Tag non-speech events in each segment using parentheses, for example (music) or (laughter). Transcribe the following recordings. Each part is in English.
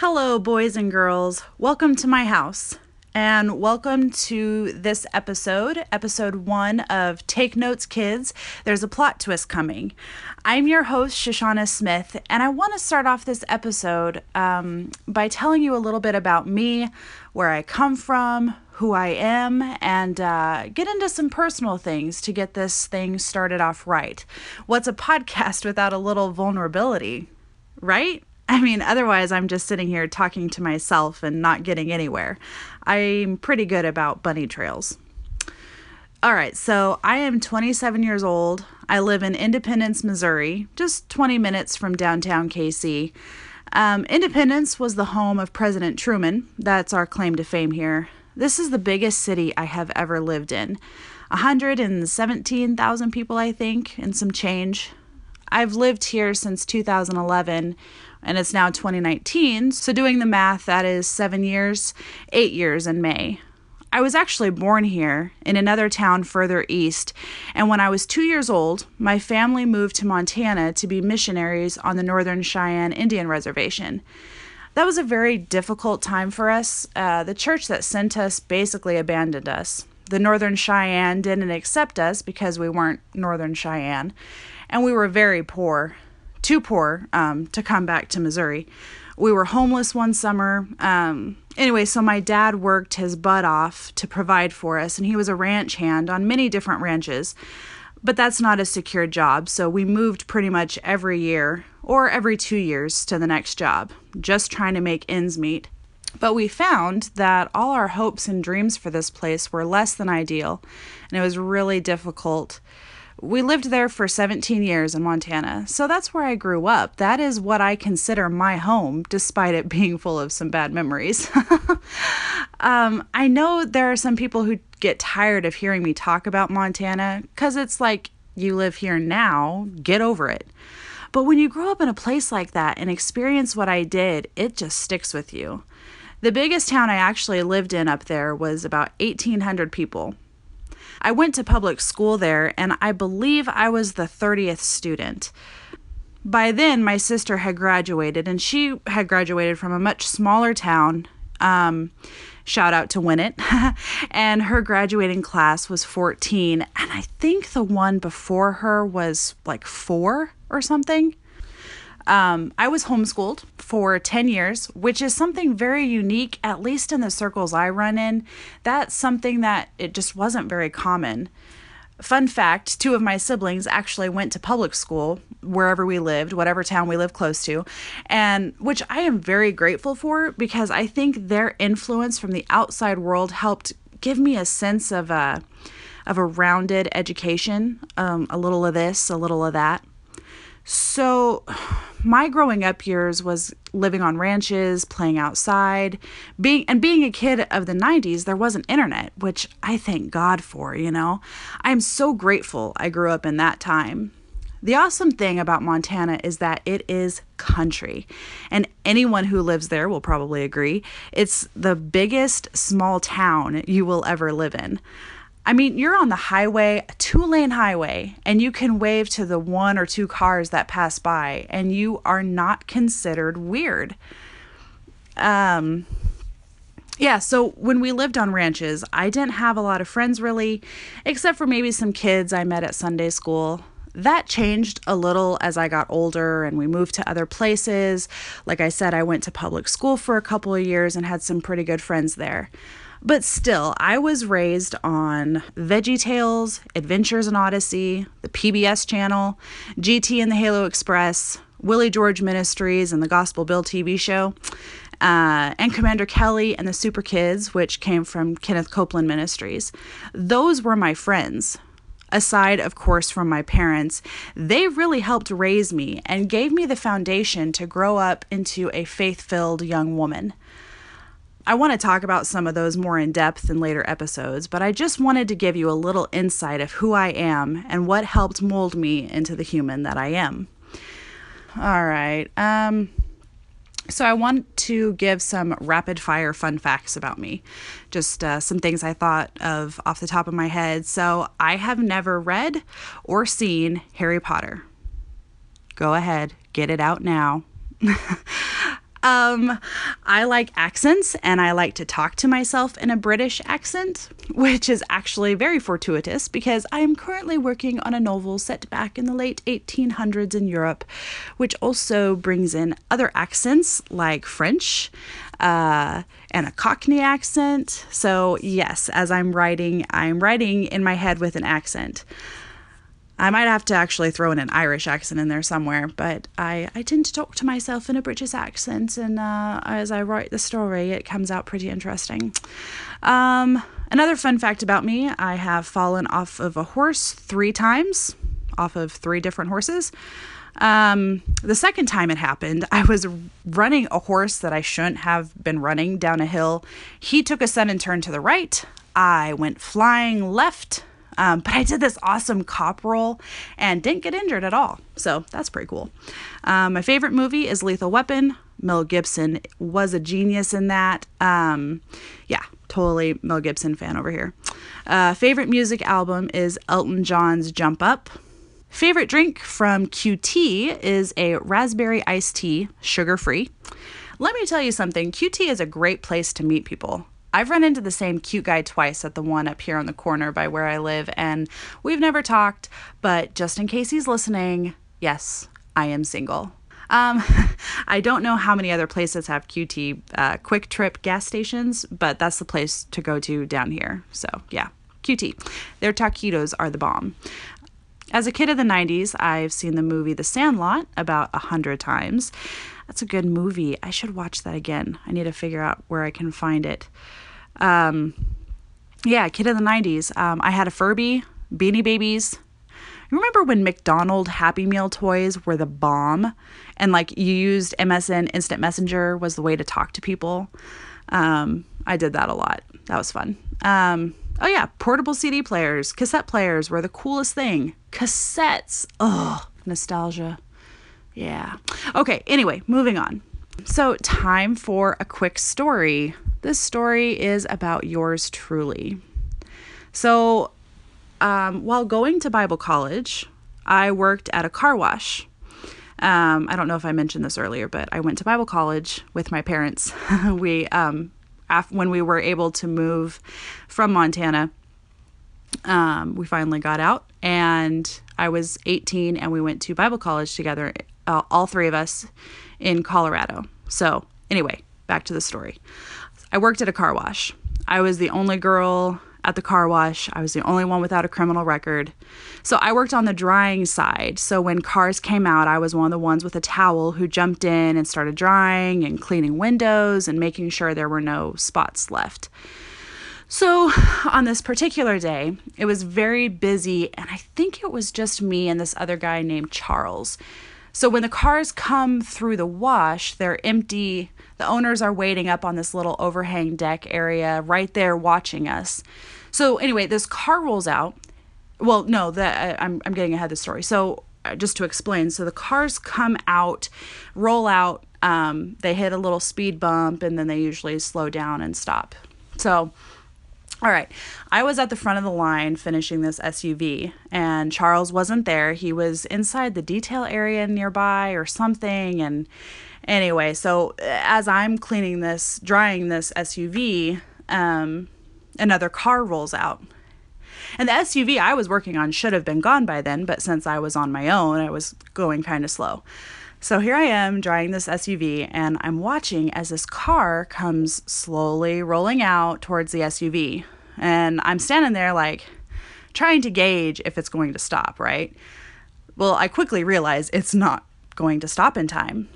Hello, boys and girls. Welcome to my house. And welcome to this episode, episode one of Take Notes Kids. There's a plot twist coming. I'm your host, Shoshana Smith, and I want to start off this episode um, by telling you a little bit about me, where I come from, who I am, and uh, get into some personal things to get this thing started off right. What's a podcast (laughs) without a little vulnerability, right? (laughs) I mean, otherwise, I'm just sitting here talking to myself and not getting anywhere. I'm pretty good about bunny trails. All right, so I am 27 years old. I live in Independence, Missouri, just 20 minutes from downtown KC. Um, Independence was the home of President Truman. That's our claim to fame here. This is the biggest city I have ever lived in 117,000 people, I think, and some change. I've lived here since 2011 and it's now 2019. So, doing the math, that is seven years, eight years in May. I was actually born here in another town further east, and when I was two years old, my family moved to Montana to be missionaries on the Northern Cheyenne Indian Reservation. That was a very difficult time for us. Uh, the church that sent us basically abandoned us. The Northern Cheyenne didn't accept us because we weren't Northern Cheyenne, and we were very poor too poor um, to come back to Missouri. We were homeless one summer. Um, anyway, so my dad worked his butt off to provide for us, and he was a ranch hand on many different ranches. But that's not a secure job, so we moved pretty much every year or every two years to the next job, just trying to make ends meet. But we found that all our hopes and dreams for this place were less than ideal, and it was really difficult we lived there for 17 years in Montana, so that's where I grew up. That is what I consider my home, despite it (laughs) being full of some bad memories. (laughs) um, I know there are some people who get tired of hearing me talk about Montana because it's like, you live here now, get over it. But when you grow up in a place like that and experience what I did, it just sticks with you. The biggest town I actually lived in up there was about 1,800 people. I went to public school there, and I believe I was the 30th student. By then, my sister had graduated, and she had graduated from a much smaller town. Um, shout out to Winnett. (laughs) and her graduating class was 14, and I think the one before her was like four or something. Um, I was homeschooled for 10 years, which is something very unique, at least in the circles I run in. That's something that it just wasn't very common. Fun fact two of my siblings actually went to public school wherever we lived, whatever town we lived close to, and which I am very grateful for because I think their influence from the outside world helped give me a sense of a of a rounded education, um, a little of this, a little of that. So, (sighs) my growing up years was living on ranches, playing outside, being and being a kid of the 90s, there wasn't internet, which I thank God for, you know. I am so grateful I grew up in that time. The awesome thing about Montana is that it is country. And anyone who lives there will probably agree. It's the biggest small town you will ever live in. I mean, you're on the highway, a two lane highway, and you can wave to the one or two cars that pass by, and you are not considered weird. Um, yeah, so when we lived on ranches, I didn't have a lot of friends really, except for maybe some kids I met at Sunday school. That changed a little as I got older and we moved to other places. Like I said, I went to public school for a couple of years and had some pretty good friends there. But still, I was raised on Veggie Tales, Adventures in Odyssey, the PBS channel, GT and the Halo Express, Willie George Ministries and the Gospel Bill TV show, uh, and Commander Kellie and the Super Kids, which came from Kenneth Copeland Ministries. Those were my friends. Aside, of course, from my parents, they really helped raise me and gave me the foundation to grow up into a faith filled young woman. I want to talk about some of those more in depth in later episodes, but I just wanted to give you a little insight of who I am and what helped mold me into the human that I am. All right. Um so I want to give some rapid fire fun facts about me. Just uh, some things I thought of off the top of my head. So I have never read or seen Harry Potter. Go ahead, get it out now. (laughs) Um, I like accents and I like to talk to myself in a British accent, which is actually very fortuitous because I am currently working on a novel set back in the late 1800s in Europe, which also brings in other accents like French uh, and a Cockney accent. So, yes, as I'm writing, I'm writing in my head with an accent. I might have to actually throw in an Irish accent in there somewhere, but I, I tend to talk to myself in a British accent, and uh, as I write the story, it comes out pretty interesting. Um, another fun fact about me I have fallen off of a horse three times, off of three different horses. Um, the second time it happened, I was running a horse that I shouldn't have been running down a hill. He took a sudden turn to the right. I went flying left um, but I did this awesome cop roll and didn't get injured at all. So that's pretty cool. Um, my favorite movie is Lethal Weapon. Mel Gibson was a genius in that. Um, yeah, totally Mel Gibson fan over here. Uh, favorite music album is Elton John's Jump Up. Favorite drink from QT is a raspberry iced tea, sugar free. Let me tell you something QT is a great place to meet people. I've run into the same cute guy twice at the one up here on the corner by where I live, and we've never talked, but just in case he's listening, yes, I am single. Um, (laughs) I don't know how many other places have QT uh, QuikTrip gas stations, but that's the place to go to down here. So, yeah, QT. Their taquitos are the bomb. As a kid of the 90s, I've seen the movie The Sandlot about a hundred times. That's a good movie. I should watch that again. I need to figure out where I can find it. Um, yeah, kid of the 90s. Um, I had a Furby, Beanie Babies. Remember when McDonald Happy Meal toys were the bomb? And like you used MSN Instant Messenger was the way to talk to people? Um, I did that a lot. That was fun. Um, oh, yeah, portable CD players, cassette players were the coolest thing. Cassettes. Oh, nostalgia. Yeah. Okay, anyway, moving on. So, time for a quick story. This story is about yours truly. So, um, while going to Bible college, I worked at a car wash. Um, I don't know if I mentioned this earlier, but I went to Bible college with my parents. (laughs) we, um, af- when we were able to move from Montana, um, we finally got out, and I was 18, and we went to Bible college together uh, all three of us in Colorado. So, anyway, back to the story. I worked at a car wash. I was the only girl at the car wash. I was the only one without a criminal record. So I worked on the drying side. So when cars came out, I was one of the ones with a towel who jumped in and started drying and cleaning windows and making sure there were no spots left. So on this particular day, it was very busy, and I think it was just me and this other guy named Charles. So when the cars come through the wash, they're empty. The owners are waiting up on this little overhang deck area right there watching us. So anyway, this car rolls out. Well, no, that I'm I'm getting ahead of the story. So uh, just to explain, so the cars come out, roll out, um, they hit a little speed bump, and then they usually slow down and stop. So all right. I was at the front of the line finishing this SUV, and Charles wasn't there. He was inside the detail area nearby or something. And anyway, so as I'm cleaning this, drying this SUV, um, another car rolls out. And the SUV I was working on should have been gone by then, but since I was on my own, I was going kind of slow. So here I am driving this SUV, and I'm watching as this car comes slowly rolling out towards the SUV. And I'm standing there, like, trying to gauge if it's going to stop, right? Well, I quickly realize it's not going to stop in time.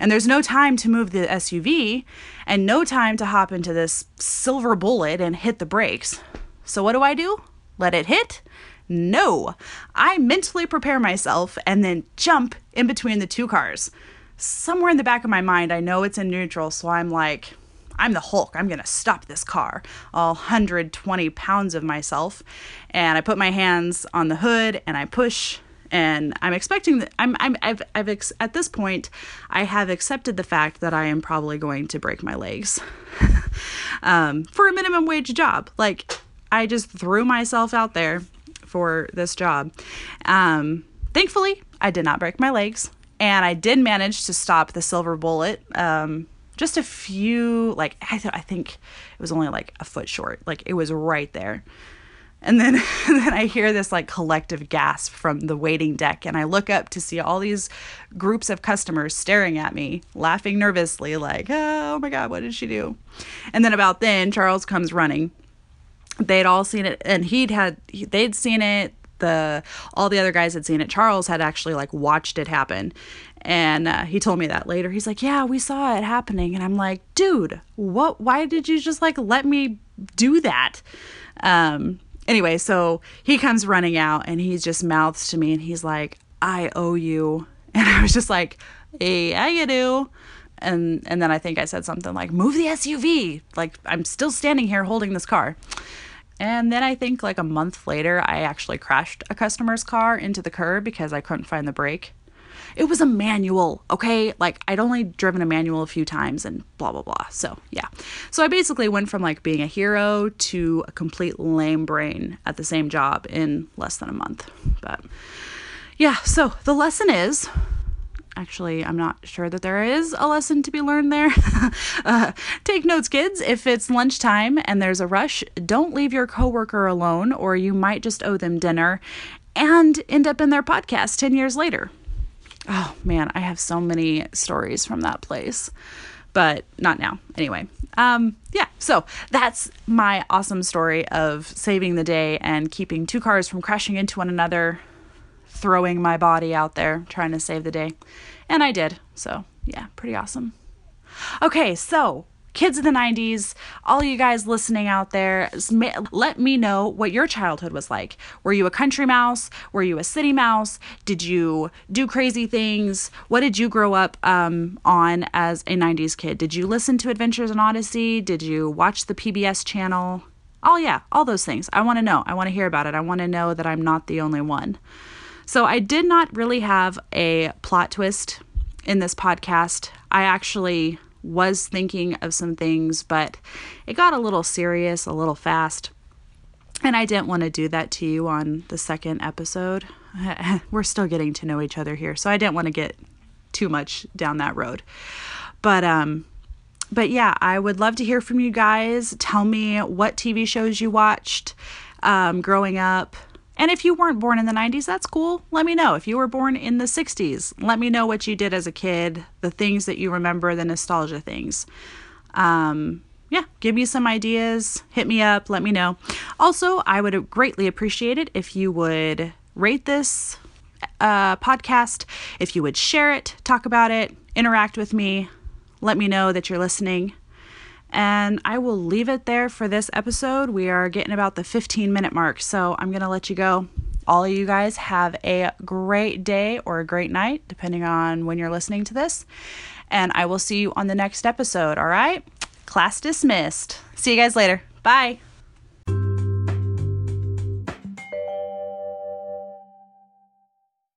And there's no time to move the SUV and no time to hop into this silver bullet and hit the brakes. So, what do I do? Let it hit no, I mentally prepare myself and then jump in between the two cars. Somewhere in the back of my mind, I know it's in neutral, so I'm like, I'm the Hulk. I'm going to stop this car. All 120 pounds of myself. And I put my hands on the hood and I push. And I'm expecting that I'm, I'm, I've, I've, ex- at this point, I have accepted the fact that I am probably going to break my legs (laughs) um, for a minimum wage job. Like, I just threw myself out there for this job. Um, thankfully, I did not break my legs. And I did manage to stop the silver bullet. Um, just a few, like, I, th- I think it was only like a foot short. Like, it was right there. And then, (laughs) then I hear this like collective gasp from the waiting deck, and I look up to see all these groups of customers staring at me, laughing nervously, like, oh my God, what did she do? And then about then, Charles comes running. They'd all seen it, and he'd had, they'd seen it. The all the other guys had seen it. Charles had actually like watched it happen, and uh, he told me that later. He's like, "Yeah, we saw it happening," and I'm like, "Dude, what? Why did you just like let me do that?" Um, anyway, so he comes running out and he just mouths to me and he's like, I owe you. (laughs) And I was just like, yeah, you do. And and then I think I said something like, move the SUV. Like I'm still standing here holding this car. And then I think like a month later, I actually crashed a customer's car into the curb because I couldn't find the brake it was a manual, okay? Like I'd only driven a manual a few times and blah blah blah. So, yeah. So I basically went from like being a hero to a complete lame brain at the same job in less than a month. But yeah, so the lesson is actually i'm not sure that there is a lesson to be learned there. (laughs) Uh, take notes kids. If it's lunchtime and there's a rush don't leave your coworker alone or you might just owe them dinner and end up in their podcast 10 years later. Oh man, I have so many stories from that place, but not now. Anyway, um, yeah, so that's my awesome story of saving the day and keeping two cars from crashing into one another, throwing my body out there, trying to save the day. And I did. So, yeah, pretty awesome. Okay, so kids of the 90s, all you guys listening out there, let me know what your childhood was like. Were you a country mouse? Were you a city mouse? Did you do crazy things? What did you grow up um, on as a 90s kid? Did you listen to Adventures in Odyssey? Did you watch the PBS channel? Oh, yeah, all those things. I want to know. I want to hear about it. I want to know that I'm not the only one. So, I did not really have a plot twist in this podcast. I actually was thinking of some things, but it got a little serious, a little fast. And I didn't want to do that to you on the second episode. (laughs) We're still getting to know each other here, so I didn't want to get too much down that road. But um but yeah, I would love to hear from you guys. Tell me what TV shows you watched um, growing up. And if you weren't born in the 90s, that's cool. Let me know. If you were born in the 60s, let me know what you did as a kid, the things that you remember, the nostalgia things. Um, yeah, give me some ideas, hit me up, let me know. Also, I would greatly appreciate it if you would rate this uh, podcast, if you would share it, talk about it, interact with me, let me know that you're listening. And I will leave it there for this episode. We are getting about the 15 minute mark, so I'm going to let you go. All of you guys have a great day or a great night, depending on when you're listening to this. And I will see you on the next episode, all right? Class dismissed. See you guys later. Bye.